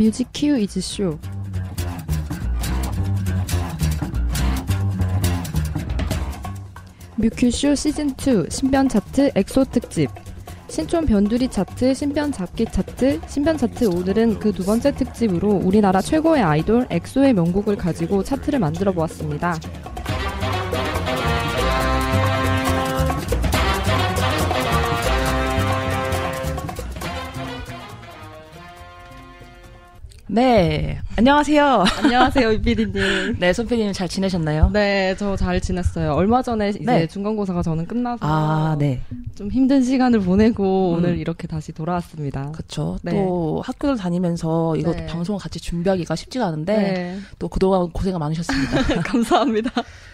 Music Q is Show. 뮤큐쇼 시즌2 신변 차트 엑소 특집. 신촌 변두리 차트, 신변 잡기 차트, 신변 차트 오늘은 그 두 번째 특집으로 우리나라 최고의 아이돌 엑소의 명곡을 가지고 차트를 만들어 보았습니다. 네, 안녕하세요. 안녕하세요, 이피디님. 네, 손PD님 잘 지내셨나요? 네, 저 잘 지냈어요. 얼마 전에 이제 네. 중간고사가 저는 끝나서 아, 네. 좀 힘든 시간을 보내고 음. 오늘 이렇게 다시 돌아왔습니다. 그쵸. 네. 또 학교를 다니면서 이거 네. 방송을 같이 준비하기가 쉽지가 않은데 네, 또 그동안 고생 많으셨습니다. 감사합니다.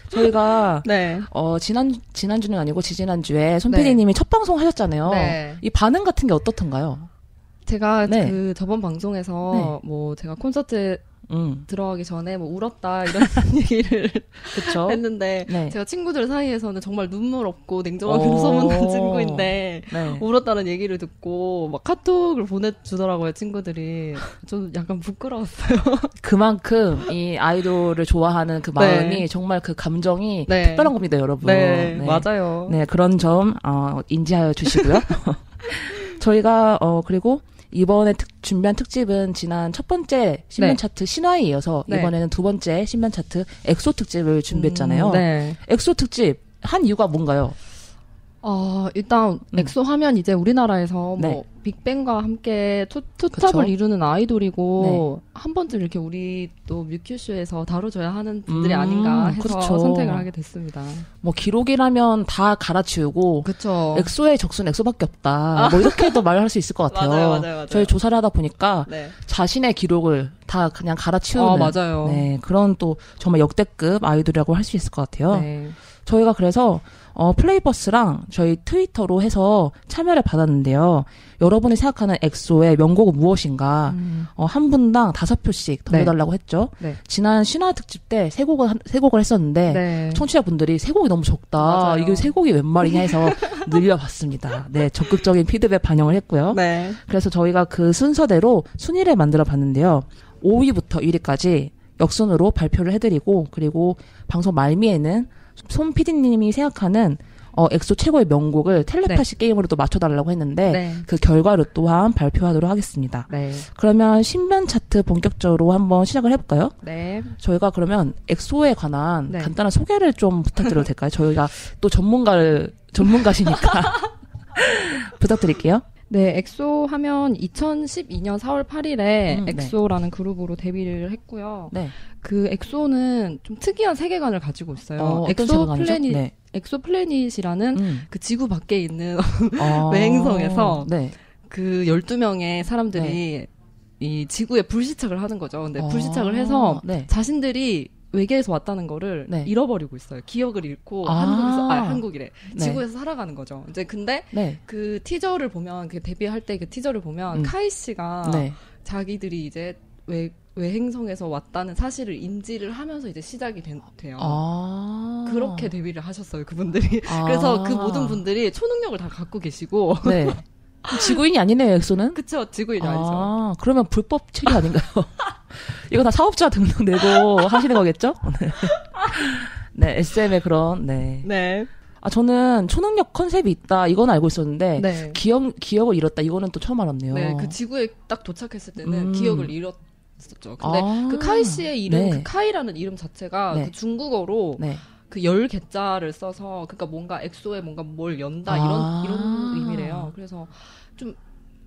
저희가 네. 어, 지난 지난주는 아니고 지지난주에 손PD님이 첫 방송 하셨잖아요. 네. 이 반응 같은 게 어떻던가요? 제가 네. 그 저번 방송에서 뭐 제가 콘서트 음. 들어가기 전에 뭐 울었다 이런 얘기를 그쵸. 했는데 네. 제가 친구들 사이에서는 정말 눈물 없고 냉정하게 오. 소문난 친구인데 네. 울었다는 얘기를 듣고 막 카톡을 보내주더라고요 친구들이 좀 약간 부끄러웠어요. 그만큼 이 아이돌을 좋아하는 그 마음이 네. 정말 그 감정이 네. 특별한 겁니다, 여러분. 네, 맞아요. 네, 그런 점, 어, 인지하여 주시고요. 저희가, 어, 그리고 이번에 특- 준비한 특집은 지난 첫 번째 신변 네. 차트 신화에 이어서 네. 이번에는 두 번째 신변 차트 엑소 특집을 준비했잖아요. 음, 네. 엑소 특집 한 이유가 뭔가요? 어, 일단 음. 엑소 하면 이제 우리나라에서 네. 뭐 빅뱅과 함께 투, 투톱을 그쵸? 이루는 아이돌이고 한 번쯤 이렇게 우리 또 뮤큐쇼에서 다뤄줘야 하는 분들이 음, 아닌가 해서 그렇죠. 선택을 하게 됐습니다. 뭐 기록이라면 다 갈아치우고 그렇죠. 엑소의 적수는 엑소밖에 없다. 뭐 이렇게도 말할 수 있을 것 같아요. 맞아요, 맞아요, 맞아요. 저희 조사를 하다 보니까 네. 자신의 기록을 다 그냥 갈아치우는 아, 맞아요. 네, 그런 또 정말 역대급 아이돌이라고 할 수 있을 것 같아요. 네. 저희가 그래서 어, 플레이버스랑 저희 트위터로 해서 참여를 받았는데요. 여러분이 생각하는 엑소의 명곡은 무엇인가? 음, 어, 한 분당 다섯 표씩 던져달라고 했죠. 네. 지난 신화 특집 때 세 곡을 한- 세 곡을 했었는데 네. 청취자분들이 세 곡이 너무 적다. 맞아요. 이게 세 곡이 웬 말이냐 해서 늘려봤습니다. 네, 적극적인 피드백 반영을 했고요. 네. 그래서 저희가 그 순서대로 순위를 만들어 봤는데요. 5위부터 1위까지 역순으로 발표를 해드리고 그리고 방송 말미에는 손 PD님이 생각하는 어, 엑소 최고의 명곡을 텔레파시 게임으로 또 맞춰달라고 했는데 네. 그 결과를 또한 발표하도록 하겠습니다. 네. 그러면 신변 차트 본격적으로 한번 시작을 해볼까요? 네. 저희가 그러면 엑소에 관한 네. 간단한 소개를 좀 부탁드려도 될까요? 저희가 또 전문가를 전문가시니까 부탁드릴게요. 네, 엑소 하면 2012년 4월 8일에 음, 네. 엑소라는 그룹으로 데뷔를 했고요. 네. 그 엑소는 좀 특이한 세계관을 가지고 있어요. 어, 엑소? Planet, 네. 엑소 Planet이라는 음. 그 지구 밖에 있는 어, 외행성에서 네. 그 12명의 사람들이 이 지구에 불시착을 하는 거죠. 근데 어, 불시착을 해서 네. 자신들이 외계에서 왔다는 거를 네. 잃어버리고 있어요. 기억을 잃고 아. 한국에서 아 한국이래. 네. 지구에서 살아가는 거죠. 이제 근데 네. 그 티저를 보면 그 데뷔할 때 그 티저를 보면 음. 카이 씨가 네. 자기들이 이제 외 외행성에서 왔다는 사실을 인지를 하면서 이제 시작이 된- 돼요. 아. 그렇게 데뷔를 하셨어요, 그분들이. 아. 그래서 그 모든 분들이 초능력을 다 갖고 계시고. 네. 지구인이 아니네요, 엑소는? 그쵸, 지구인이 아니죠. 아, 그러면 불법 체류 아닌가요? 이거 다 사업자 등록 내고 하시는 거겠죠? 네. 네, SM의 그런, 네. 네. 아, 저는 초능력 컨셉이 있다, 이건 알고 있었는데, 네. 기억, 기억을 잃었다, 이거는 또 처음 알았네요. 네, 그 지구에 딱 도착했을 때는 음. 기억을 잃었 었죠. 근데 아. 그 카이 씨의 이름, 네. 그 카이라는 이름 자체가 네. 그 중국어로 네. 그 열 개자를 써서 그러니까 뭔가 엑소에 뭔가 뭘 연다 아. 이런 이런 의미래요. 그래서 좀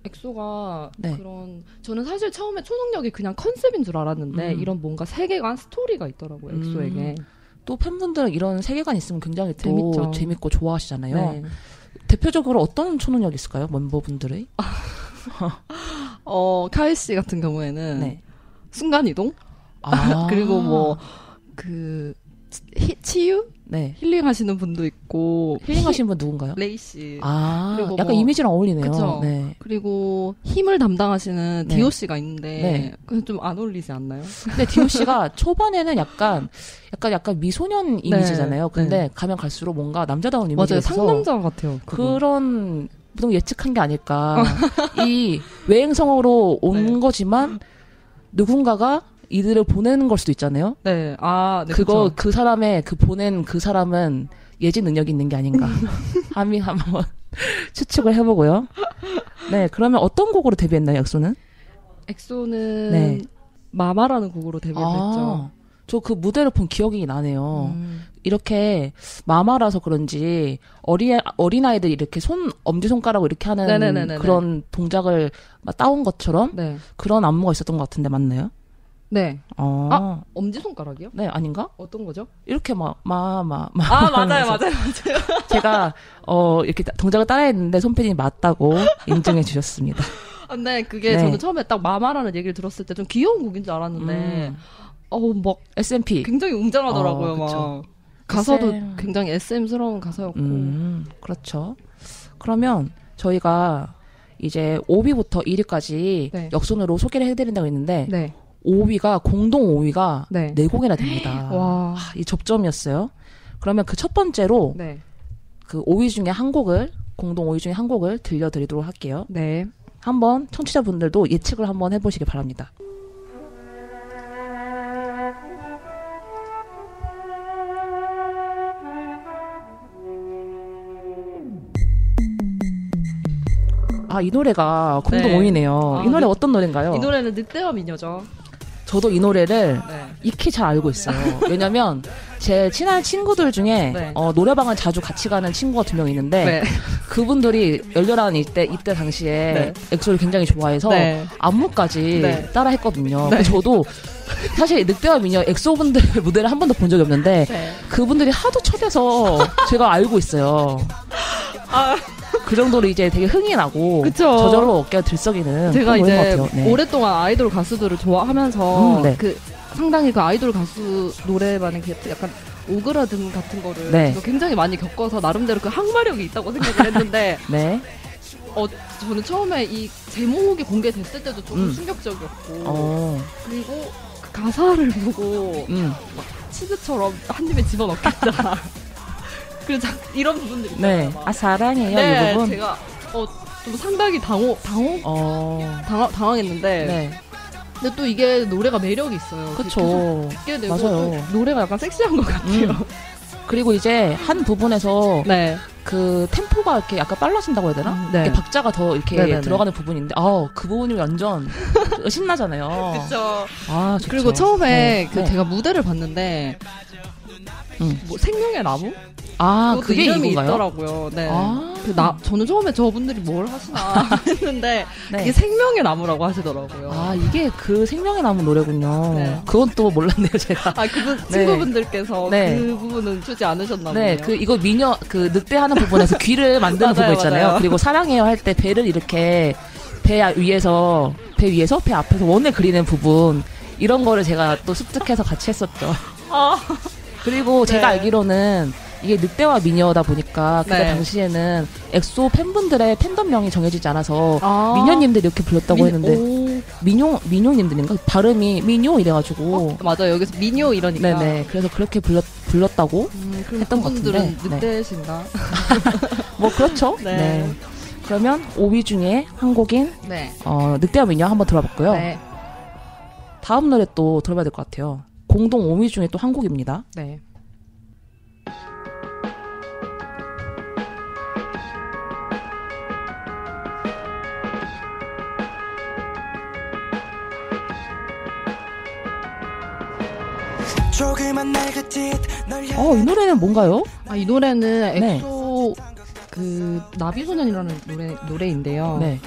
엑소가 네. 그런 저는 사실 처음에 초능력이 그냥 컨셉인 줄 알았는데 음. 이런 뭔가 세계관 스토리가 있더라고요 엑소에게. 또 팬분들은 이런 세계관 있으면 굉장히 또 재밌죠. 재밌고 좋아하시잖아요. 네. 대표적으로 어떤 초능력이 있을까요? 멤버분들의? 어 카이 씨 같은 경우에는 네. 순간 이동 아. 그리고 뭐 그 치유 네. 힐링하시는 분도 있고 힐링하신 분 누군가요? 레이 씨 아, 그리고 약간 뭐- 이미지랑 어울리네요. 그쵸. 네. 그리고 힘을 담당하시는 네. 디오 씨가 있는데 네. 그건 좀안 어울리지 않나요? 근데 디오 씨가 초반에는 약간 약간 약간 미소년 이미지잖아요. 근데 네. 가면 갈수록 뭔가 남자다운 이미지가 맞아요 상남자 같아요. 그분. 그런 보통 예측한 게 아닐까. 이 외행성으로 온 네. 거지만 누군가가 이들을 보내는 걸 수도 있잖아요. 네. 아, 네, 그거 그쵸. 그 사람의 그 보낸 그 사람은 예지 능력이 있는 게 아닌가. 함이 한번 추측을 해보고요. 네, 그러면 어떤 곡으로 데뷔했나요, 엑소는? 엑소는 네. 마마라는 곡으로 데뷔했죠. 저 그 무대를 본 기억이 나네요. 음. 이렇게 마마라서 그런지 어리 어린 아이들이 이렇게 손 엄지 손가락으로 이렇게 하는 네네네네네. 그런 동작을 막 따온 것처럼 네. 그런 안무가 있었던 것 같은데 맞나요? 네. 어. 아. 엄지손가락이요? 네 아닌가? 어떤 거죠? 이렇게 막 마 마 마. 아, 맞아요, 맞아요, 맞아요. 제가 어 이렇게 동작을 따라했는데 손PD님 맞다고 인증해 주셨습니다. 근데 그게 네. 저는 처음에 딱 마마라는 얘기를 들었을 때 좀 귀여운 곡인 줄 알았는데, 음. 어우, 막 SMP. 굉장히 웅장하더라고요, 어, 막. 가사도 SM. 굉장히 SM스러운 가사였고. 음, 그렇죠. 그러면 저희가 이제 5위부터 1위까지 네. 역순으로 소개를 해드린다고 했는데 네. 5위가 공동 5위가 네. 네 곡이나 됩니다. 와. 아, 이 접점이었어요. 그러면 그 첫 번째로 네. 그 5위 중에 한 곡을 공동 5위 중에 한 곡을 들려드리도록 할게요. 네. 한번 청취자분들도 예측을 한번 해보시기 바랍니다. 아, 이 노래가 공동 네. 5위네요. 아, 이 노래 네. 어떤 노래인가요? 이 노래는 늑대와 미녀죠. 저도 이 노래를 네. 익히 잘 알고 있어요. 왜냐면 제 친한 친구들 중에 네. 어, 노래방을 자주 같이 가는 친구가 두 명 있는데 네. 그분들이 열렬한 이때 이때 당시에 네. 엑소를 굉장히 좋아해서 네. 안무까지 네. 따라 했거든요. 저도 사실 늑대와 미녀 엑소분들 무대를 한 번도 본 적이 없는데 네. 그분들이 하도 쳐대서 제가 알고 있어요. 아, 그 정도로 이제 되게 흥이 나고 그쵸. 저절로 어깨가 들썩이는 제가 이제. 네. 오랫동안 아이돌 가수들을 좋아하면서 음, 네. 그 상당히 그 아이돌 가수 노래만의 그 약간 오그라든 같은 거를 네. 제가 굉장히 많이 겪어서 나름대로 그 항마력이 있다고 생각을 했는데 네. 어 저는 처음에 이 제목이 공개됐을 때도 조금 음. 충격적이었고 어. 그리고 그 가사를 보고 음. 치즈처럼 한 입에 집어넣겠다. 그래서 자- 이런 부분들이. 네. 막. 아 사랑해요 네, 이 부분. 제가 어, 좀 상당히 당호, 당호, 어. 당황, 당황했는데 네. 근데 또 이게 노래가 매력이 있어요. 계속 그쵸. 듣게 되고 맞아요. 또 노래가 약간 섹시한 것 같아요. 음. 그리고 이제 한 부분에서 네. 그 템포가 이렇게 약간 빨라진다고 해야 되나? 음, 네. 이렇게 박자가 더 이렇게 네네네. 들어가는 부분인데, 아, 그 부분이 완전 신나잖아요. 그렇죠. 아, 좋죠. 그리고 처음에 네, 그 네. 제가 무대를 봤는데 음. 뭐 생명의 나무? 아, 그게 이름이 이건가요? 있더라고요. 네. 아, 그 나, 저는 처음에 저분들이 뭘 하시나 했는데 네. 이게 생명의 나무라고 하시더라고요. 아, 이게 그 생명의 나무 노래군요. 네. 그건 또 몰랐네요, 제가. 아, 그분 네. 친구분들께서 네. 그 부분은 주지 않으셨나 네, 보네요. 그, 이거 미녀, 그, 늑대하는 부분에서 귀를 만드는 맞아요, 부분 있잖아요. 맞아요. 그리고 사랑해요 할 때 배를 이렇게 배 위에서, 배 위에서, 배 앞에서 원을 그리는 부분. 이런 거를 제가 또 습득해서 같이 했었죠. 아, 그리고 네. 제가 알기로는 이게 늑대와 미녀다 보니까 그때 네. 당시에는 엑소 팬분들의 팬덤명이 정해지지 않아서 아. 미녀님들이 이렇게 불렀다고 미- 했는데 오. 미녀 미녀님들인가 발음이 미녀 이래가지고 어, 맞아요. 여기서 미녀 이러니까. 네네 그래서 그렇게 불렀 불렀다고 음, 했던 것 같은데. 늑대신가? 뭐 그렇죠 네. 네. 그러면 5위 중에 한 곡인 네. 어, 늑대와 미녀 한번 들어봤고요 네. 다음 노래 또 들어봐야 될 것 같아요 공동 5위 중에 또 한 곡입니다 네. 어 이 노래는 뭔가요 아, 이 노래는 네. 엑소 그 나비소년이라는 노래 노래인데요. 네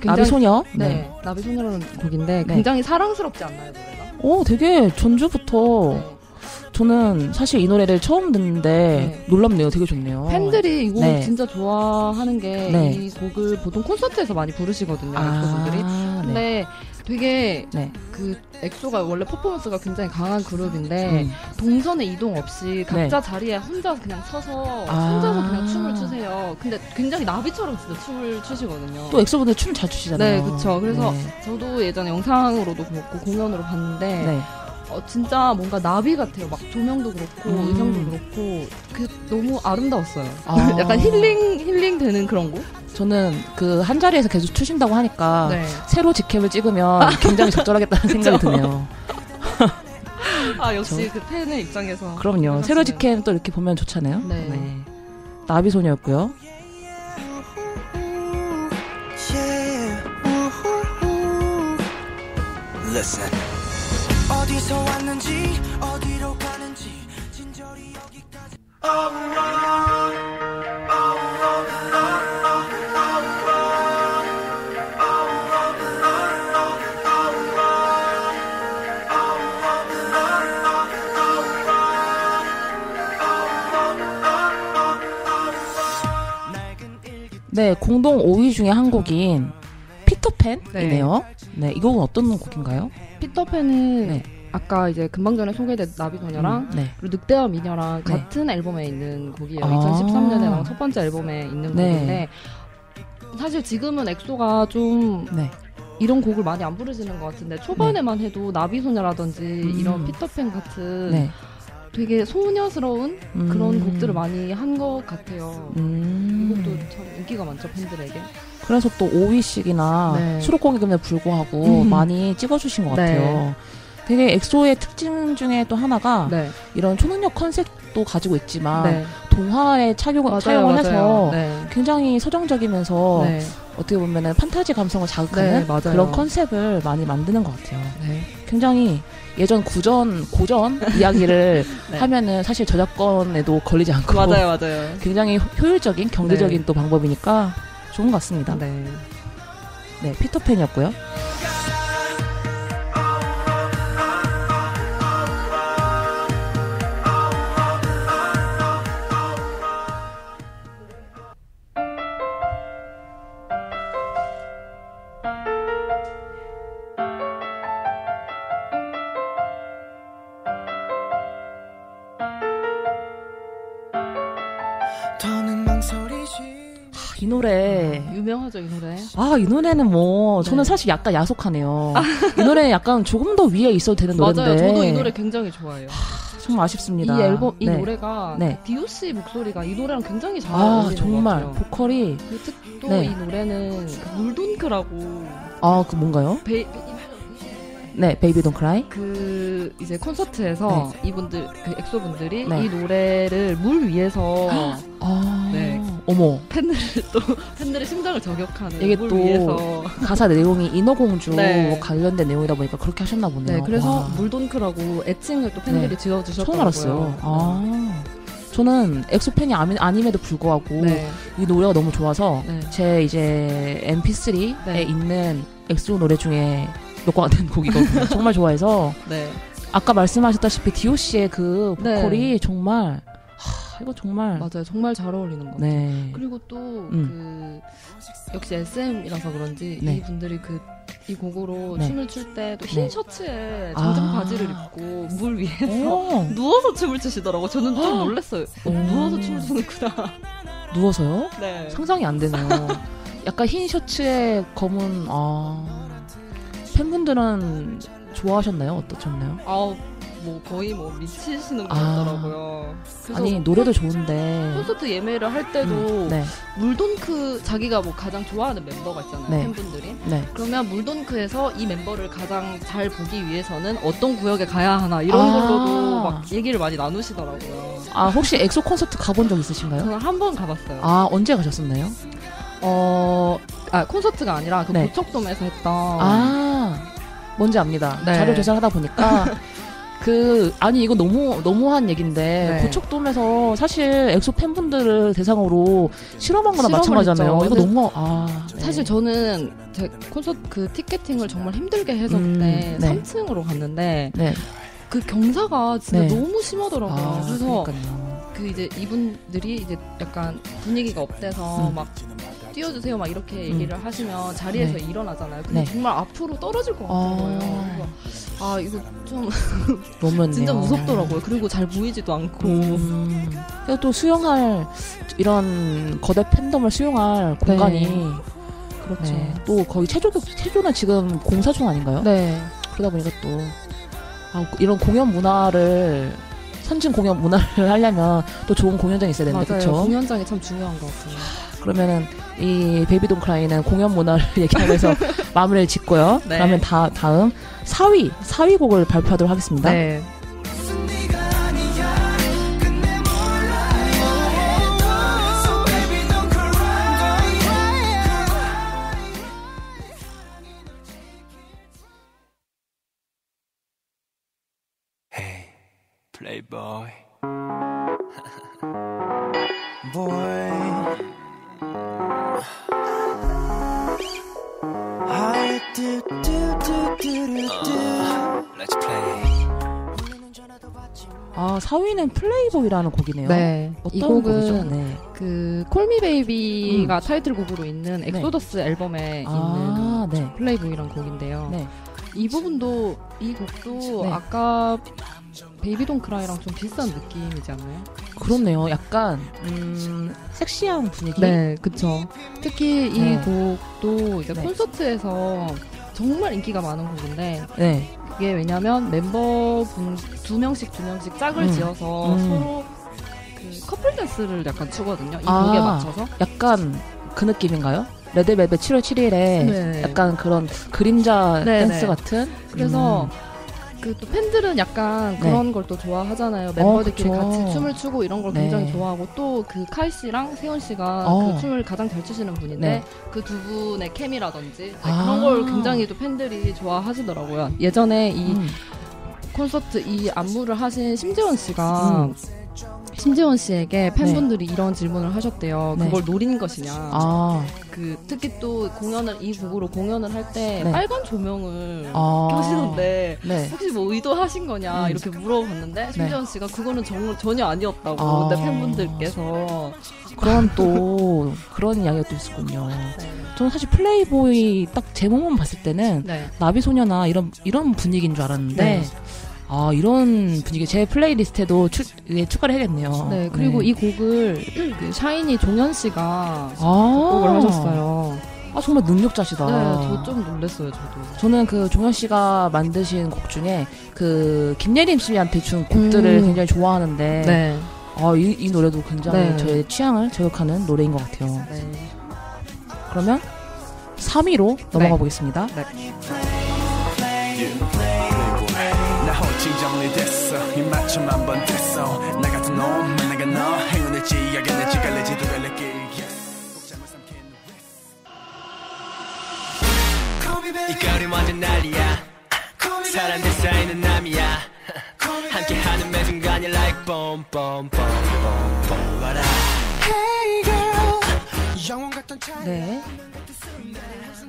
굉장히- 나비소녀 네. 나비소년이라는 곡인데 네. 굉장히 사랑스럽지 않나요, 노래가? 오, 되게 전주부터 네. 저는 사실 이 노래를 처음 듣는데 네. 놀랍네요. 되게 좋네요. 팬들이 이곡 네. 진짜 좋아하는 게 네. 이 곡을 보통 콘서트에서 많이 부르시거든요. 아, 네. 근데 되게 네. 그 엑소가 원래 퍼포먼스가 굉장히 강한 그룹인데 음. 동선의 이동 없이 각자 자리에 혼자 그냥 서서 아. 혼자서 그냥 춤을 추세요. 근데 굉장히 나비처럼 진짜 춤을 추시거든요. 또 엑소분들 춤 잘 추시잖아요. 네, 그쵸. 그래서 네. 저도 예전에 영상으로도 그렇고 공연으로 봤는데 네. 어, 진짜 뭔가 나비 같아요. 막 조명도 그렇고 음. 의상도 그렇고 그 너무 아름다웠어요. 아. 약간 힐링 힐링 되는 그런 곡. 저는 그 한 자리에서 계속 추신다고 하니까 네. 새로 직캠을 찍으면 굉장히 적절하겠다는 생각이 드네요. 아 역시 그 팬의 입장에서. 그럼요. 그렇습니다. 새로 직캠 또 이렇게 보면 좋잖아요. 네. 나비 소녀였고요. Yeah. Listen. 어디서 왔는지 어디로 가는지 진절이 여기까지. 낡은 일기 네, 공동 5위 중에 한 곡인 피터팬이네요. 네, 이 곡은 어떤 곡인가요? 피터팬은 네. 아까 이제 금방 전에 소개된 나비 소녀랑 음, 네. 그리고 늑대와 미녀랑 네. 같은 앨범에 있는 곡이에요. 아. 2013년에 나온 첫 번째 앨범에 있는 네. 곡인데 사실 지금은 엑소가 좀 네. 이런 곡을 많이 안 부르시는 것 같은데 초반에만 해도 나비 소녀라든지 음. 이런 피터팬 같은 네. 되게 소녀스러운 음. 그런 곡들을 많이 한 것 같아요. 음. 이 곡도 참 인기가 많죠 팬들에게. 그래서 또 5위씩이나 네. 수록곡임에도 불구하고 음. 많이 찍어주신 것 네. 같아요. 되게 엑소의 특징 중에 또 하나가 네, 이런 초능력 컨셉도 가지고 있지만 네, 동화에 차용을, 차용을 해서 네. 굉장히 서정적이면서 네. 어떻게 보면은 판타지 감성을 자극하는 네, 맞아요. 그런 컨셉을 많이 만드는 것 같아요. 네. 굉장히 예전 구전 고전 이야기를 네. 하면은 사실 저작권에도 걸리지 않고 맞아요. 굉장히 효율적인 경제적인 또 방법이니까 좋은 것 같습니다. 네, 네. 피터팬이었고요. 이 노래는 뭐, 저는 네. 사실 약간 야속하네요. 이 노래는 약간 조금 더 위에 있어도 되는 노래인데. 맞아요. 저도 이 노래 굉장히 좋아해요. 정말 아쉽습니다. 이 앨범 이 네. 노래가 네. 디오 씨 목소리가 이 노래랑 굉장히 잘 아, 어울리는 정말. 것 같아요. 보컬이, 그 특, 또 네. 이 노래는 그 물돈크라고 아, 그 뭔가요? 베, 네, Baby Don't Cry. 그 이제 콘서트에서 이분들 그 엑소 분들이 네. 이 노래를 물 위에서 아, 네. 어머. 팬들을 또 팬들의 심장을 저격하는 이게 물또 가사 내용이 인어공주 네. 관련된 내용이다 보니까 그렇게 하셨나 보네요. 네 그래서 와, 물돈크라고 애칭을 또 팬들이 네. 지어주셨더라고요. 처음 알았어요. 아. 저는 엑소 팬이 아니, 아님에도 불구하고 네. 이 노래가 너무 좋아서 네. 제 이제 MP3에 네. 있는 엑소 노래 중에 안 되는 곡이거든요. 정말 좋아해서 네. 아까 말씀하셨다시피 디오 씨의 그 네. 보컬이 정말 하, 이거 정말 맞아요. 정말 잘 어울리는 것 같아요. 네. 그리고 또그 역시 SM이라서 그런지 네. 이 분들이 그 이 곡으로 네. 춤을 출 때 또흰 네. 셔츠에 정장 아. 바지를 입고 물 위에서 오, 누워서 춤을 추시더라고. 저는 좀 놀랐어요. 오. 누워서 춤을 추는구나. 누워서요? 네. 상상이 안 되네요. 약간 흰 셔츠에 검은 아 팬분들은 좋아하셨나요? 어떠셨나요? 아우 뭐 거의 뭐 미치시는 것 아. 같더라고요. 그래서 아니 노래도 좋은데 콘서트 예매를 할 때도 음, 네, 물돈크 자기가 뭐 가장 좋아하는 멤버가 있잖아요. 네. 팬분들이. 네. 그러면 물돈크에서 이 멤버를 가장 잘 보기 위해서는 어떤 구역에 가야 하나 이런 아. 걸로도 막 얘기를 많이 나누시더라고요. 아 혹시 엑소 콘서트 가본 적 있으신가요? 저는 한 번 가봤어요. 아 언제 가셨었나요? 어, 아 콘서트가 아니라 그 네. 고척돔에서 했던 아 뭔지 압니다. 네. 자료 조사하다 보니까 그 아니 이거 너무 너무한 얘기인데 네. 고척돔에서 사실 엑소 팬분들을 대상으로 실험한 거나 마찬가지잖아요. 이거 근데 너무 아 네. 사실 저는 제 콘서트 그 티켓팅을 정말 힘들게 해서 음, 그때 네. 3층으로 갔는데 네. 그 경사가 진짜 네. 너무 심하더라고요. 아, 그래서 그러니까요. 그 이제 이분들이 이제 약간 분위기가 up돼서 음. 막 띄워주세요 막 이렇게 얘기를 하시면 자리에서 네. 일어나잖아요. 근데 네. 정말 앞으로 떨어질 것 같은 아. 거예요. 그래서 아 이거 좀. 진짜 무섭더라고요. 그리고 잘 보이지도 않고. 음. 또 수용할 이런 거대 팬덤을 수용할 공간이 그렇죠. 네. 또 거의 체조 체조는 지금 공사중 아닌가요? 네. 그러다 보니까 또 아, 이런 공연 문화를 선진 공연 문화를 하려면 또 좋은 공연장이 있어야 되는데. 그렇죠? 공연장이 참 중요한 것 같습니다. 그러면은 이 베이비 돈 크라이는 공연 문화를 얘기하면서 마무리를 짓고요. 네. 그러면 다 다음 4위 4위 곡을 발표하도록 하겠습니다. 네. 무 4위는 Playboy라는 곡이네요. 네. 어떤 이 곡은? 네. 그 Call Me Baby가 타이틀곡으로 있는 엑소더스 앨범에 아, 네. 있는 Playboy란 곡인데요. 네. 이 부분도 이 곡도 네. 아까 Baby Don't Cry랑 좀 비슷한 느낌이지 않나요? 그렇네요. 약간 음, 섹시한 분위기. 네, 그쵸. 특히 이 네. 곡도 이제 네. 콘서트에서 정말 인기가 많은 곡인데 네. 그게 왜냐면 멤버분 두 명씩 두 명씩 짝을 음. 지어서 음. 서로 그 커플 댄스를 약간 추거든요. 이 아. 곡에 맞춰서. 약간 그 느낌인가요? 레드벨벳 7월 7일에 네. 약간 그런 그림자 네, 댄스 네. 같은. 그래서 음. 그 또 팬들은 약간 네. 그런 걸 또 좋아하잖아요. 멤버들끼리 그쵸. 같이 춤을 추고 이런 걸 네. 굉장히 좋아하고 또 그 카이 씨랑 세훈 씨가 어. 그 춤을 가장 잘 추시는 분인데 네. 그 두 분의 케미라든지 네, 아. 그런 걸 굉장히 또 팬들이 좋아하시더라고요. 예전에 이 음. 콘서트 이 안무를 하신 심재원 씨가 음. 심재원 씨에게 팬분들이 이런 질문을 하셨대요. 네. 그걸 노리는 것이냐. 아. 그 특히 또 공연을 이 곡으로 공연을 할때 네. 빨간 조명을 아. 켜시는데 네. 혹시 뭐 의도하신 거냐 음. 이렇게 물어봤는데 심재원 씨가 그거는 정, 전혀 아니었다고 아. 근데 팬분들께서 그런 또 그런 이야기가 또 있었군요. 네. 저는 사실 Playboy 딱 제목만 봤을 때는 네. 나비 소녀나 이런 이런 분위기인 줄 알았는데 네. 아 이런 분위기 제 플레이리스트에도 추, 예, 추가를 해야겠네요. 네, 그리고 이 곡을 그 샤이니 종현 씨가 아, 곡을 하셨어요. 아 정말 능력자시다. 네, 저 좀 놀랐어요, 저도. 저는 그 종현 씨가 만드신 곡 중에 그 김예림 씨한테 준 곡들을 음. 굉장히 좋아하는데 네. 아, 이, 이 노래도 굉장히 네. 저의 취향을 저격하는 노래인 것 같아요. 네. 그러면 3위로 넘어가 네. 보겠습니다. 나 호칭 정리됐어. 이 맞춤 한번 됐어. 나 같은 놈 만나가 너 행운을지 야견을지 갈래지도 갈래길 yes 복장을 삼킨 Girl 이 거리 완전 난리야. 사람들 사이는 남이야. 함께하는 매 순간이 like boom boom boom boom 네.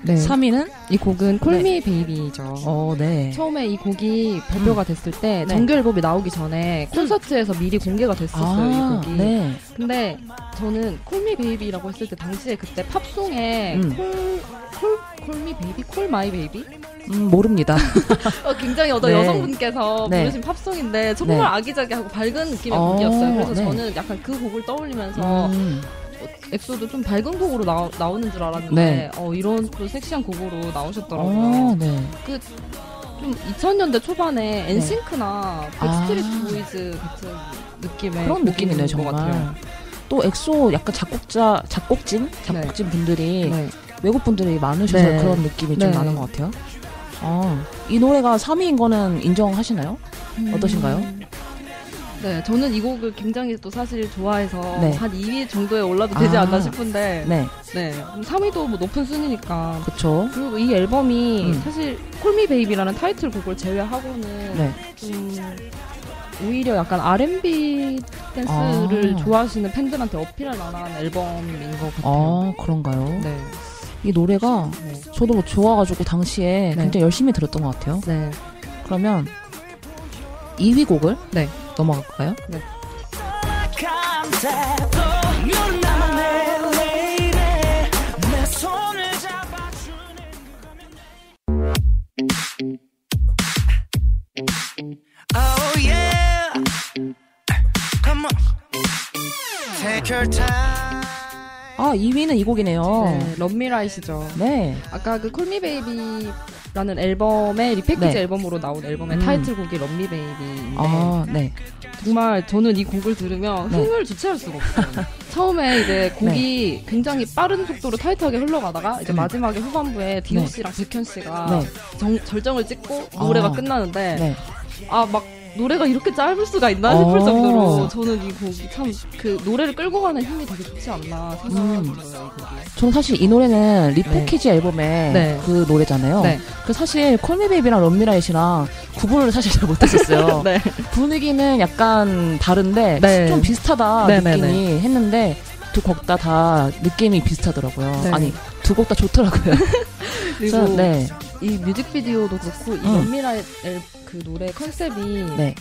네. 3위는 이 곡은 Call Me Baby죠. 어, 네. 처음에 이 곡이 발표가 됐을 때 네. 정규 앨범이 나오기 전에 콘서트에서 미리 공개가 됐었어요, 이 곡이. 네. 근데 저는 Call Me Baby라고 했을 때 당시에 그때 팝송에 음. Call, Call, Call Me Baby? Call My Baby? 음, 모릅니다. 어, 굉장히 어떤 네. 여성분께서 네. 부르신 팝송인데 정말 네. 아기자기하고 밝은 느낌의 어, 곡이었어요. 그래서 네. 저는 약간 그 곡을 떠올리면서 음, 어, 엑소도 좀 밝은 곡으로 나, 나오는 줄 알았는데 네. 어, 이런 또 섹시한 곡으로 나오셨더라고요. 어, 네. 좀 2000년대 초반에 엔싱크나 백스트리트 아. 보이즈 같은 느낌의 그런 것 정말. 같아요. 또 엑소 약간 작곡자, 작곡진? 작곡진 분들이 네. 외국 분들이 많으셔서 네. 그런 느낌이 좀 네. 나는 것 같아요. 아, 이 노래가 3위인 거는 인정하시나요? 어떠신가요? 음. 네, 저는 이 곡을 굉장히 또 사실 좋아해서 네. 한 2위 정도에 올라도 되지 아. 않나 싶은데 네, 네, 3위도 뭐 높은 순위니까 그쵸. 그리고 이 앨범이 음. 사실 Call Me Baby라는 타이틀곡을 제외하고는 네. 좀 오히려 약간 R&B 댄스를 아. 좋아하시는 팬들한테 어필할 만한 앨범인 것 같아요. 아, 그런가요? 네. 이 노래가 네. 저도 뭐 좋아가지고 당시에 네. 굉장히 열심히 들었던 것 같아요. 네. 그러면 2위 곡을 네. 넘어갈까요? 잡아주는 Oh yeah Come on Take your time 아 2위는 이 곡이네요. 네, Love Me Right이시죠. 네. 아까 그 Call Me Baby 라는 앨범의 리패키지 네. 앨범으로 나온 앨범의 음. 타이틀곡이 Love Me Baby인데 아 네. 정말 저는 이 곡을 들으면 네. 흥을 주체할 수가 없어요. 처음에 이제 곡이 굉장히 빠른 속도로 타이트하게 흘러가다가 이제 음. 마지막에 후반부에 디오 네. 씨랑 백현 씨가 네. 정- 절정을 찍고 노래가 아. 끝나는데 네. 아막 노래가 이렇게 짧을 수가 있나 어. 싶을 정도로 저는 이 곡이 참 그 노래를 끌고 가는 힘이 되게 좋지 않나 생각이 음. 들어요. 이 곡이. 저는 사실 이 노래는 리패키지 앨범의 네. 그 노래잖아요. 네. 그 사실 콜미베이비랑 럼미라이트랑 구분을 사실 잘 못했었어요. 네. 분위기는 약간 다른데 네. 좀 비슷하다 네, 네, 느낌이 했는데 두 곡 다 다 느낌이 비슷하더라고요. 네. 아니 두 곡 다 좋더라고요. 그리고 네, 이 뮤직비디오도 그렇고 이 음. 런미라의 그 노래 컨셉이 네,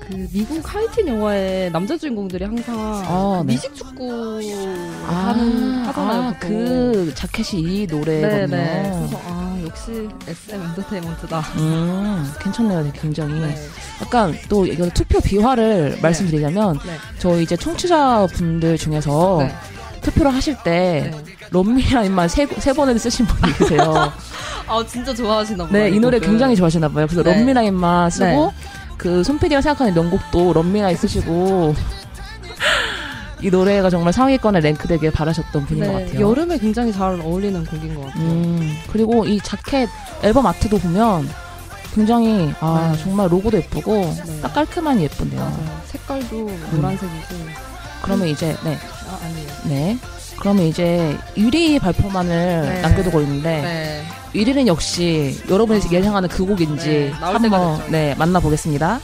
그 미국 하이틴 영화의 남자 주인공들이 항상 아, 그 네. 미식축구 하는 하잖아요. 아. 그 자켓이 이 노래거든요. 네네. 그래서 아 역시 SM 엔터테인먼트다. 음, 괜찮네요, 굉장히. 네. 약간 또 이거 투표 비화를 말씀드리자면 네. 저희 이제 청취자 분들 중에서 네. 투표를 하실 때 네. 럼미라인만 세, 세 번을 쓰신 분이 계세요. 아 진짜 좋아하시나 보다. 네, 이 노래. 굉장히 좋아하시나 봐요. 그래서 네. 럼미라인만 쓰고 네. 그 손PD가 생각하는 명곡도 럼미라인 쓰시고 이 노래가 정말 상위권에 랭크되길 바라셨던 분인 것 네, 같아요. 여름에 굉장히 잘 어울리는 곡인 것 같아요. 음, 그리고 이 자켓 앨범 아트도 보면 굉장히 아 네. 정말 로고도 예쁘고 네. 딱 깔끔하니 예쁜데요. 맞아요. 색깔도 노란색이고. 그러면 이제 네, 아 아니에요. 네. 그러면 이제 1위 발표만을 네. 남겨두고 있는데 네. 1위는 역시 여러분이 아. 예상하는 그 곡인지 네, 한번. 네 만나보겠습니다.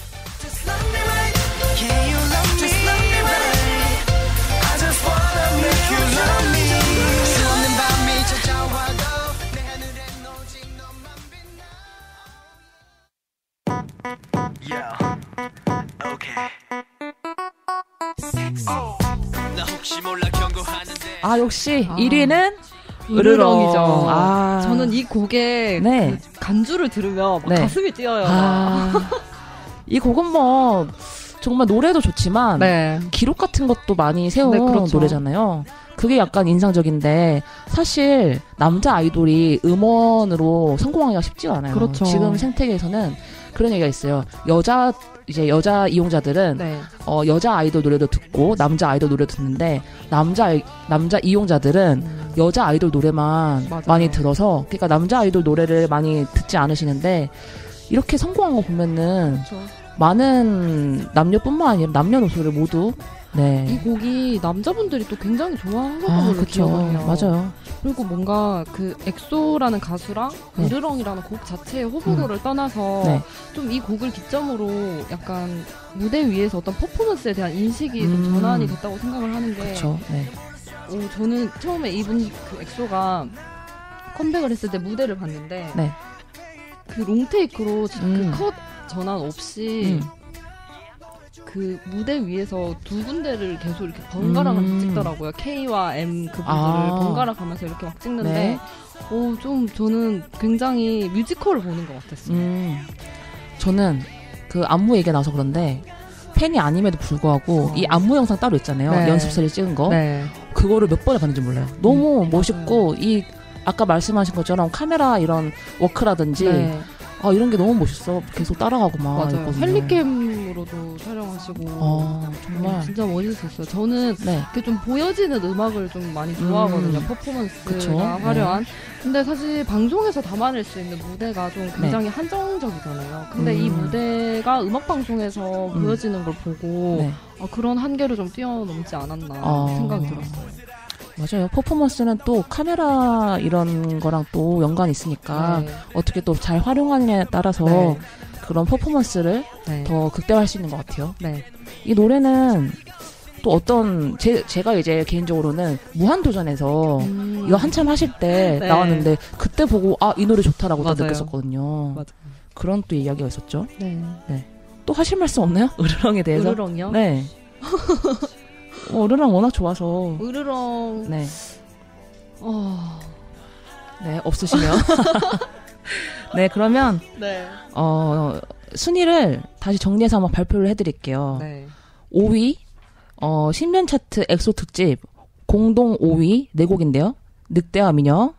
아 역시 아. 1위는 으르렁이죠. 아. 저는 이 곡의 네. 그 간주를 들으면 막 네. 가슴이 뛰어요. 아, 이 곡은 뭐 정말 노래도 좋지만 네. 기록 같은 것도 많이 세운 네, 그렇죠. 노래잖아요. 그게 약간 인상적인데 사실 남자 아이돌이 음원으로 성공하기가 쉽지가 않아요. 그렇죠. 지금 생태계에서는 그런 얘기가 있어요. 여자 이제 여자 이용자들은 네. 어, 여자 아이돌 노래도 듣고 남자 아이돌 노래도 듣는데 남자 남자 이용자들은 음. 여자 아이돌 노래만 맞아요. 많이 들어서 그러니까 남자 아이돌 노래를 많이 듣지 않으시는데 이렇게 성공한 거 보면은 그렇죠. 많은 남녀뿐만 아니라 남녀노소를 모두 이 네. 곡이 남자분들이 또 굉장히 좋아하셨던 아, 걸로 그쵸. 기억을 해요. 맞아요. 그리고 뭔가 그 엑소라는 가수랑 네. 으르렁이라는 곡 자체의 호불호를 떠나서 네. 좀이 곡을 기점으로 약간 무대 위에서 어떤 퍼포먼스에 대한 인식이 좀 음. 전환이 됐다고 생각을 하는 게 그렇죠. 네. 오, 저는 처음에 이분 그 엑소가 컴백을 했을 때 무대를 봤는데 네. 그 롱테이크로 음. 그컷 전환 없이 음. 그 무대 위에서 두 군데를 계속 이렇게 번갈아 가면서 음. 찍더라고요. K와 M 그분들을 아. 번갈아 가면서 이렇게 막 찍는데 네. 오, 좀 저는 굉장히 뮤지컬을 보는 것 같았어요. 음. 저는 그 안무 얘기 나와서 그런데 팬이 아님에도 불구하고 어. 이 안무 영상 따로 있잖아요. 네. 연습실에 찍은 거. 네. 그거를 몇 번을 봤는지 몰라요. 너무 음, 멋있고 이 아까 말씀하신 것처럼 카메라 이런 워크라든지 네. 아 이런 게 너무 멋있어. 계속 따라가고 막 맞아요. 이랬거든요. 헬리캠으로도 촬영하시고 어, 정말 진짜 멋있었어요. 저는 네. 이렇게 좀 보여지는 음악을 좀 많이 좋아하거든요. 음. 퍼포먼스가 그쵸. 네. 화려한. 근데 사실 방송에서 담아낼 수 있는 무대가 좀 굉장히 한정적이잖아요. 근데 이 네. 음. 무대가 음악 방송에서 음. 보여지는 걸 보고 네. 아, 그런 한계를 좀 뛰어넘지 않았나 어. 생각이 들었어요. 맞아요. 퍼포먼스는 또 카메라 이런 거랑 또 연관이 있으니까 네. 어떻게 또 잘 활용하느냐에 따라서 네. 그런 퍼포먼스를 네. 더 극대화할 수 있는 것 같아요. 네. 이 노래는 또 어떤 제, 제가 이제 개인적으로는 무한도전에서 음. 이거 한참 하실 때 네. 나왔는데 그때 보고 아 이 노래 좋다라고 또 맞아요. 느꼈었거든요. 맞아요. 그런 또 이야기가 있었죠. 네. 또 하실 말씀 없나요? 으르렁에 대해서? 으르렁이요? 네. 어, 으르렁 워낙 좋아서 으르렁. 네. 어. 네, 없으시면. 네, 그러면, 네. 어, 순위를 다시 정리해서 한번 발표를 해드릴게요. 네. 5위, 어, 신년 차트 엑소 특집, 공동 5위 네 곡인데요. 늑대와 미녀,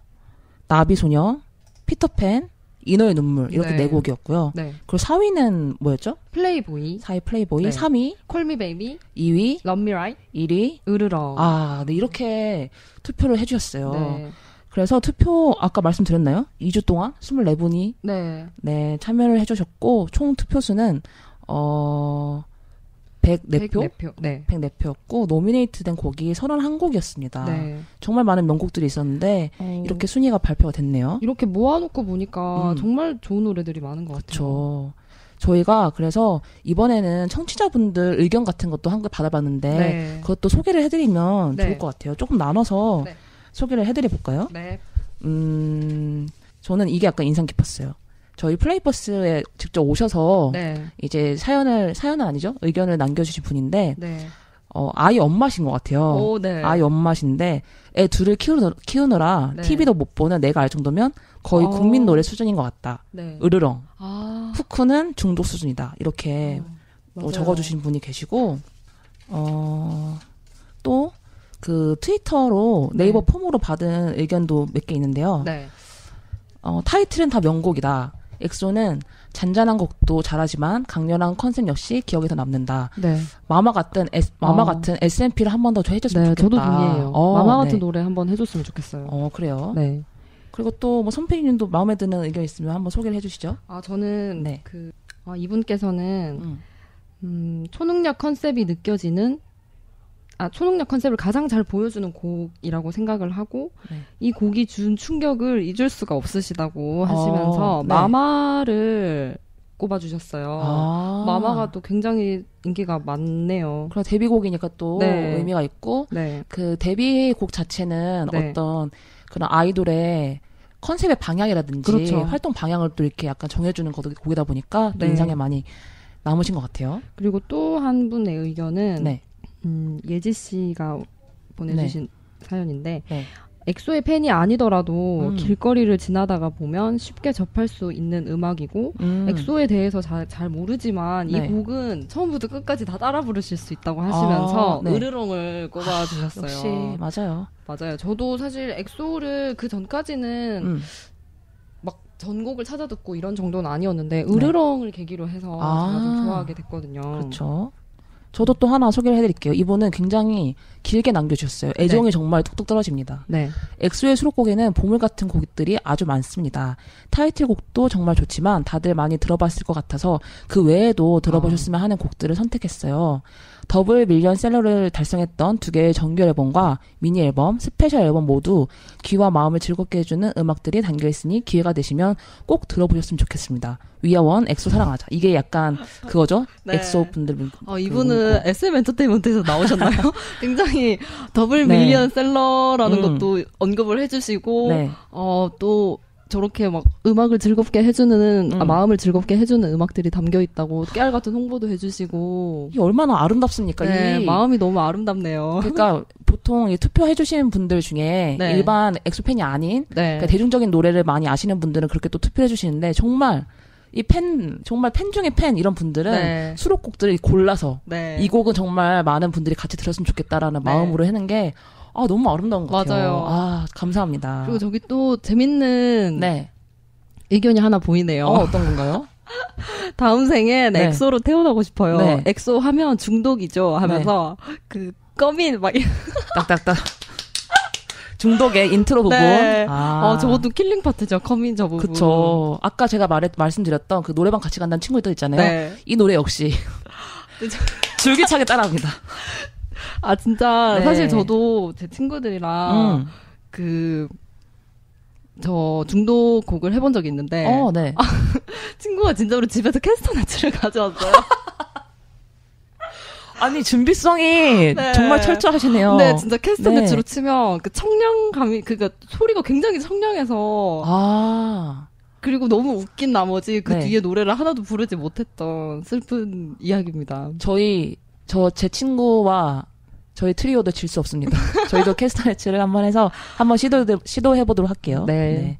나비소녀, 피터팬, 인어의 눈물 이렇게 네. 네, 곡이었고요. 네. 그리고 4위는 뭐였죠? 플레이보이, 4위 플레이보이, 네. 3위, Call Me Baby, 2위, Love Me Right, 1위. 으르렁. 아, 네 이렇게 투표를 해주셨어요. 네. 그래서 투표 아까 말씀드렸나요? 2주 동안 24분이 네. 네 참여를 해주셨고 총 투표 수는 어 104표. 104표. 네. 104표였고 노미네이트된 곡이 31곡이었습니다. 네. 정말 많은 명곡들이 있었는데 어, 이렇게 순위가 발표가 됐네요. 이렇게 모아놓고 보니까 음. 정말 좋은 노래들이 많은 것 같아요. 그렇죠. 저희가 그래서 이번에는 청취자분들 의견 같은 것도 한걸 받아봤는데 네. 그것도 소개를 해드리면 네. 좋을 것 같아요. 조금 나눠서 네. 소개를 해드려 볼까요? 네. 음, 저는 이게 약간 인상 깊었어요. 저희 플레이버스에 직접 오셔서 네. 이제 사연을 사연은 아니죠 의견을 남겨주신 분인데 네. 어, 아이 엄마신 것 같아요. 오, 네. 아이 엄마신데 애 둘을 키우느, 키우느라 네. TV도 못 보는 내가 알 정도면 거의 어. 국민 노래 수준인 것 같다. 네. 으르렁. 아. 후크는 중독 수준이다. 이렇게 어. 적어주신 분이 계시고 어, 또 그 트위터로 네이버 네. 폼으로 받은 의견도 몇 개 있는데요. 네. 어, 타이틀은 다 명곡이다. 엑소는 잔잔한 곡도 잘하지만 강렬한 컨셉 역시 기억에서 남는다. 네. 마마 같은 S, 마마 어. 같은 SMP를 한 번 더 해줬으면 네, 좋겠다. 저도 동의해요. 어, 마마 같은 네. 노래 한 번 해줬으면 좋겠어요. 어 그래요. 네. 그리고 또 뭐 선배님도 마음에 드는 의견 있으면 한번 소개를 해주시죠. 아, 저는 네. 그, 아, 이분께서는, 음. 음, 초능력 컨셉이 느껴지는, 아, 초능력 컨셉을 가장 잘 보여주는 곡이라고 생각을 하고, 네. 이 곡이 준 충격을 잊을 수가 없으시다고 하시면서, 어, 네. 마마를 꼽아주셨어요. 아. 마마가 또 굉장히 인기가 많네요. 그럼 데뷔곡이니까 또 네. 의미가 있고 네. 그 데뷔곡 자체는 네. 어떤 그런 아이돌의 컨셉의 방향이라든지 그렇죠. 활동 방향을 또 이렇게 약간 정해주는 거- 곡이다 보니까 또 네. 인상에 많이 남으신 것 같아요. 그리고 또 한 분의 의견은, 네. 음, 예지 씨가 보내주신 사연인데, 네. 엑소의 팬이 아니더라도 음. 길거리를 지나다가 보면 쉽게 접할 수 있는 음악이고 음. 엑소에 대해서 잘, 잘 모르지만 네. 이 곡은 처음부터 끝까지 다 따라 부르실 수 있다고 하시면서 아, 네. 으르렁을 꼽아 주셨어요. 역시 맞아요. 맞아요. 저도 사실 엑소를 그 전까지는 음. 막 전곡을 찾아 듣고 이런 정도는 아니었는데 으르렁을 계기로 해서 아. 제가 좀 좋아하게 됐거든요. 그렇죠. 저도 또 하나 소개를 해드릴게요. 이분은 굉장히 길게 남겨주셨어요. 애정이 정말 뚝뚝 떨어집니다. 네. 엑소의 수록곡에는 보물 같은 곡들이 아주 많습니다. 타이틀곡도 정말 좋지만 다들 많이 들어봤을 것 같아서 그 외에도 들어보셨으면 하는 곡들을 선택했어요. 더블 밀리언 셀러를 달성했던 두 개의 정규 앨범과 미니 앨범, 스페셜 앨범 모두 귀와 마음을 즐겁게 해주는 음악들이 담겨 있으니 기회가 되시면 꼭 들어보셨으면 좋겠습니다. We are one 엑소 사랑하자. 이게 약간 그거죠? 네. 엑소 분들. 어, 이분은 SM 엔터테인먼트에서 나오셨나요? 굉장히 더블 네. 밀리언 셀러라는 음. 것도 언급을 해주시고, 네. 어, 또 저렇게 막 음악을 즐겁게 해주는, 아, 음. 마음을 즐겁게 해주는 음악들이 담겨 있다고 깨알 같은 홍보도 해주시고, 이게 얼마나 아름답습니까? 네, 이 마음이 너무 아름답네요. 그러니까 보통 이 투표해 주시는 분들 중에 네. 일반 엑소 팬이 아닌 네. 그러니까 대중적인 노래를 많이 아시는 분들은 그렇게 또 투표해 주시는데 정말 이 팬 정말 팬 중에 팬 이런 분들은 네. 수록곡들을 골라서 네. 이 곡은 정말 많은 분들이 같이 들었으면 좋겠다라는 네. 마음으로 하는 게 아, 너무 아름다운 것 같아요. 맞아요. 아 감사합니다. 그리고 저기 또 재밌는 네. 의견이 하나 보이네요. 어, 어떤 건가요? 다음 생엔 네. 엑소로 태어나고 싶어요. 네. 엑소 하면 중독이죠. 하면서 그 come in 막 딱딱딱. 중독의 인트로 부분. 네. 아. 어, 저것도 killing part죠. come in 저 부분. 그쵸. 아까 제가 말했, 말씀드렸던 그 노래방 같이 간다는 친구들 있잖아요. 네. 이 노래 역시 줄기차게 따라합니다. 아, 진짜 네. 사실 저도 제 친구들이랑 음. 그, 저 중독 곡을 해본 적이 있는데 어, 네. 친구가 진짜로 집에서 캐스터네츠를 가져왔어요. 아니 준비성이 네. 정말 철저하시네요. 근데 진짜 캐스터네츠로 네. 치면 그 청량감이 그니까 소리가 굉장히 청량해서 아, 그리고 너무 웃긴 나머지 그 네. 뒤에 노래를 하나도 부르지 못했던 슬픈 이야기입니다. 저희 저 제 친구와 저희 트리오도 질 수 없습니다. 저희도 캐스터네츠를 한번 해서 한번 시도 시도해 보도록 할게요. 네.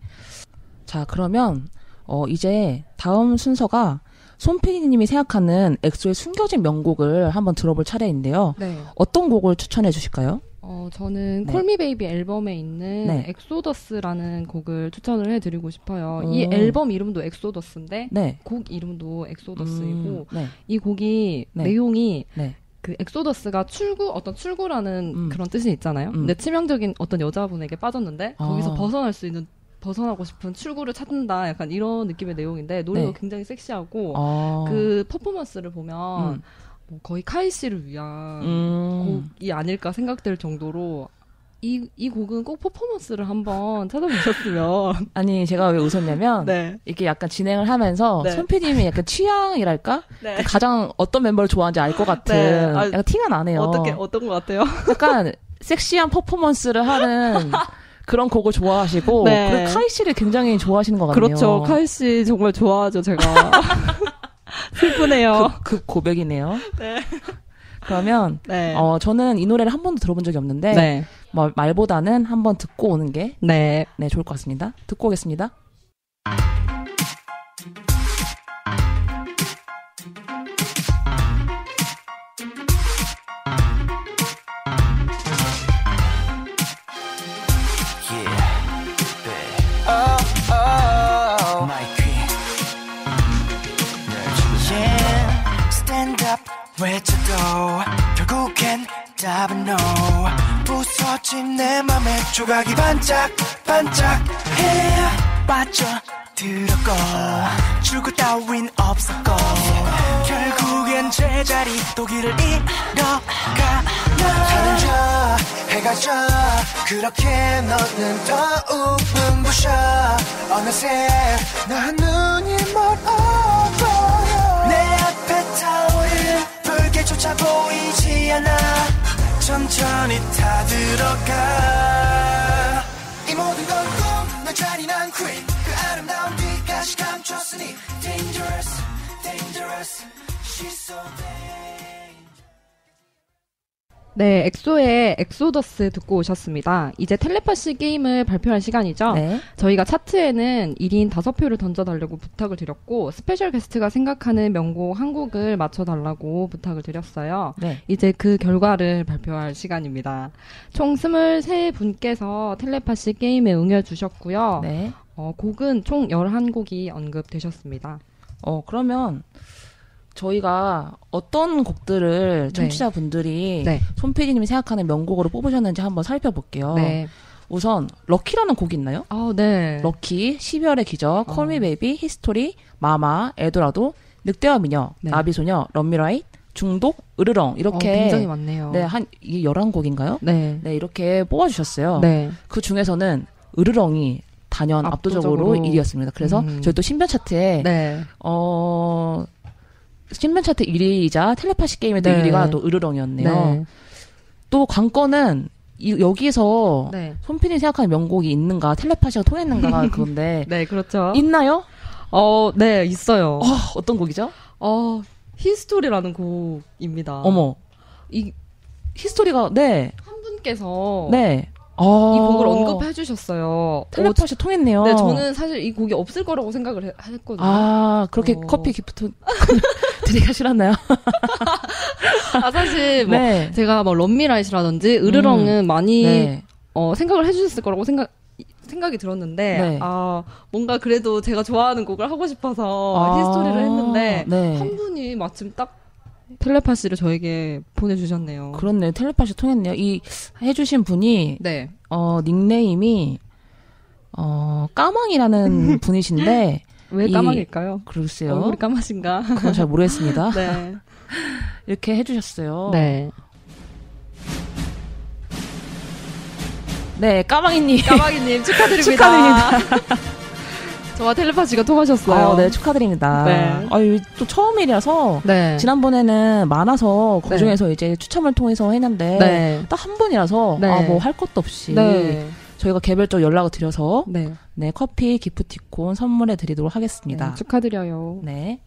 자 그러면 어 이제 다음 순서가 손PD님이 생각하는 엑소의 숨겨진 명곡을 한번 들어볼 차례인데요. 네. 어떤 곡을 추천해 주실까요? 어, 저는 네. Call Me Baby 앨범에 있는 네. 엑소더스라는 곡을 추천을 해드리고 싶어요. 오. 이 앨범 이름도 엑소더스인데 네. 곡 이름도 엑소더스이고 음, 네. 이 곡이 네. 내용이 네. 그 엑소더스가 출구 어떤 출구라는 음. 그런 뜻이 있잖아요. 음. 근데 치명적인 어떤 여자분에게 빠졌는데 아. 거기서 벗어날 수 있는 벗어나고 싶은 출구를 찾는다. 약간 이런 느낌의 내용인데 노래가 네. 굉장히 섹시하고 어. 그 퍼포먼스를 보면 음. 뭐 거의 카이 씨를 위한 음. 곡이 아닐까 생각될 정도로 이, 이 곡은 꼭 퍼포먼스를 한번 찾아보셨으면. 아니 제가 왜 웃었냐면 네. 이렇게 약간 진행을 하면서 네. 손PD님이 약간 취향이랄까 네. 가장 어떤 멤버를 좋아하는지 알 것 같은 네. 아, 약간 티가 나네요. 어떻게, 어떤 것 같아요? 약간 섹시한 퍼포먼스를 하는 그런 곡을 좋아하시고 네. 그리고 카이 씨를 굉장히 좋아하시는 것 같네요. 그렇죠. 카이 씨 정말 좋아하죠, 제가. 슬프네요. 그, 그 고백이네요. 네. 그러면 네. 어 저는 이 노래를 한 번도 들어본 적이 없는데 네. 뭐 말보다는 한번 듣고 오는 게 네. 네, 좋을 것 같습니다. 듣고 오겠습니다. 답은 no. 부서진 내 맘에 조각이 반짝 반짝해 빠져 들었고 출구 따윈 없었고 결국엔 제자리 또 길을 잃어가 하늘 져 해가 져 그렇게 너는 더욱 눈부셔. 어느새 나 눈이 멀어버려 내 앞에 타오르는 불길조차 보이지 않아 천천히 타들어가 이 모든 건 꿈 내 잔인한 queen 그 아름다운 빛까지 감췄으니 dangerous dangerous she's so dangerous 네, 엑소의 엑소더스 듣고 오셨습니다. 이제 텔레파시 게임을 발표할 시간이죠. 네. 저희가 차트에는 1인 5표를 던져달라고 부탁을 드렸고, 스페셜 게스트가 생각하는 명곡 한 곡을 맞춰달라고 부탁을 드렸어요. 네. 이제 그 결과를 발표할 시간입니다. 총 23분께서 텔레파시 게임에 응해주셨고요. 네. 어, 곡은 총 11곡이 언급되셨습니다. 어, 그러면 저희가 어떤 곡들을 네. 청취자분들이 네. 손PD님이 생각하는 명곡으로 뽑으셨는지 한번 살펴볼게요. 네. 우선 Lucky라는 곡이 있나요? 아, 네. Lucky, 12월의 기적, 어. Call Me Baby, History, MAMA, El Dorado, 늑대와 미녀, 네. 나비소녀, Love Me Right, 중독, 으르렁 어, 이렇게 굉장히 많네요. 네, 한 이게 11곡인가요? 네. 네, 이렇게 뽑아 주셨어요. 네. 그 중에서는 으르렁이 단연 압도적으로, 압도적으로. 1위였습니다. 그래서 음. 저희 또 신변 차트에 네. 어 신변 차트 1위이자 텔레파시 게임의 또 네. 1위가 또 으르렁이었네요. 네. 또 관건은 이, 여기에서 네. 손필이 생각하는 명곡이 있는가 텔레파시가 통했는가 그건데 네, 그렇죠. 있나요? 어, 네, 있어요. 어, 어떤 곡이죠? 어, History라는 곡입니다. 어머 이, History가 네 한 분께서 네. 아, 이 곡을 언급해 주셨어요. 텔레파시 통했네요. 어, 네, 저는 사실 이 곡이 없을 거라고 생각을 해- 했거든요. 아 그렇게 어. 커피 gift 드리기가 싫었나요? 아, 사실 뭐 네. 제가 뭐 Love Me Right라든지 으르렁은 많이 네. 어, 생각을 해주셨을 거라고 생각 생각이 들었는데 네. 아 뭔가 그래도 제가 좋아하는 곡을 하고 싶어서 아, 히스토리를 했는데 네. 한 분이 마침 딱 텔레파시를 저에게 보내주셨네요. 그렇네 텔레파시 통했네요. 이 해주신 분이 네. 어 닉네임이 어 까망이라는 분이신데 왜 이- 까마길까요? 글쎄요. 얼굴이 까마신가? 그건 잘 모르겠습니다. 네. 이렇게 해주셨어요. 네. 네, 까망이님. 까마귀님 축하드립니다. 축하드립니다. 저와 텔레파시가 통하셨어요. 어, 네, 축하드립니다. 네. 아유, 또 처음이라서 네. 지난번에는 많아서 그 네. 중에서 이제 추첨을 통해서 했는데 네. 딱한 분이라서 네. 아, 뭐 할 것도 없이 네. 저희가 개별적 연락을 드려서 네. 네, 커피 기프티콘 선물해 드리도록 하겠습니다. 네, 축하드려요. 네.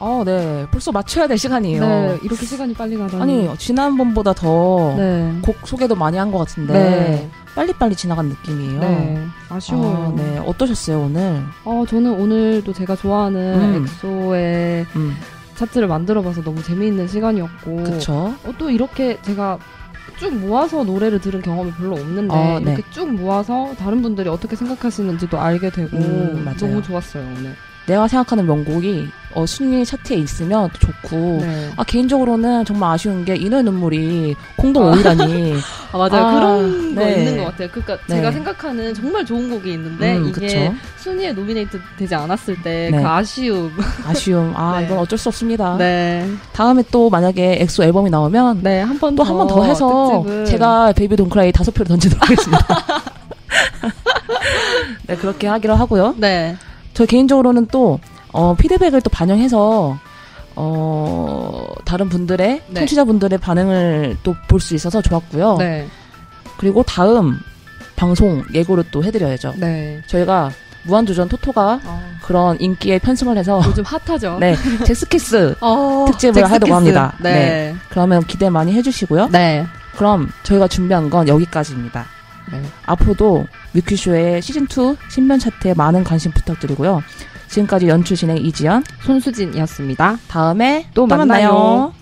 아, 네. 벌써 맞춰야 될 시간이에요. 네, 이렇게 시간이 빨리 가다니. 아니, 지난번보다 더 네. 곡 소개도 많이 한 것 같은데 네. 빨리빨리 지나간 느낌이에요. 네. 아쉬워요. 아, 네. 어떠셨어요, 오늘? 어, 저는 오늘도 제가 좋아하는 음. 엑소의 음, 차트를 만들어봐서 너무 재미있는 시간이었고. 어, 또 이렇게 제가 쭉 모아서 노래를 들은 경험이 별로 없는데 어, 네. 이렇게 쭉 모아서 다른 분들이 어떻게 생각하시는지도 알게 되고 음. 너무 좋았어요 오늘. 내가 생각하는 명곡이 어, 순위 차트에 있으면 또 좋고 네. 아 개인적으로는 정말 아쉬운 게 인어의 눈물이 공동 5위라니 아 맞아요 아, 그런 거 네. 있는 것 같아요. 그러니까 네. 제가 생각하는 정말 좋은 곡이 있는데 음, 이게 그쵸. 순위에 노미네이트 되지 않았을 때 그 네. 아쉬움. 아쉬움 아 네. 이건 어쩔 수 없습니다 네. 다음에 또 만약에 엑소 앨범이 나오면 네, 한 번 또 한 번 더 해서 특집을. 제가 Baby Don't Cry 다섯 표를 던지도록 하겠습니다 네 그렇게 하기로 하고요 네. 저 개인적으로는 또 어, 피드백을 또 반영해서 어, 다른 분들의 네. 청취자분들의 반응을 또 볼 수 있어서 좋았고요. 네. 그리고 다음 방송 예고를 또 해드려야죠. 네. 저희가 무한도전 토토가 아, 그런 인기에 편승을 해서 요즘 핫하죠. 네 잭스키스 어, 특집을 잭스키스. 하려고 합니다. 네. 그러면 기대 많이 해주시고요. 네. 그럼 저희가 준비한 건 여기까지입니다. 네. 앞으로도 뮤큐쇼의 시즌2 신변 차트에 많은 관심 부탁드리고요. 지금까지 연출 진행 이지연, 손수진이었습니다. 다음에 또 만나요. 만나요.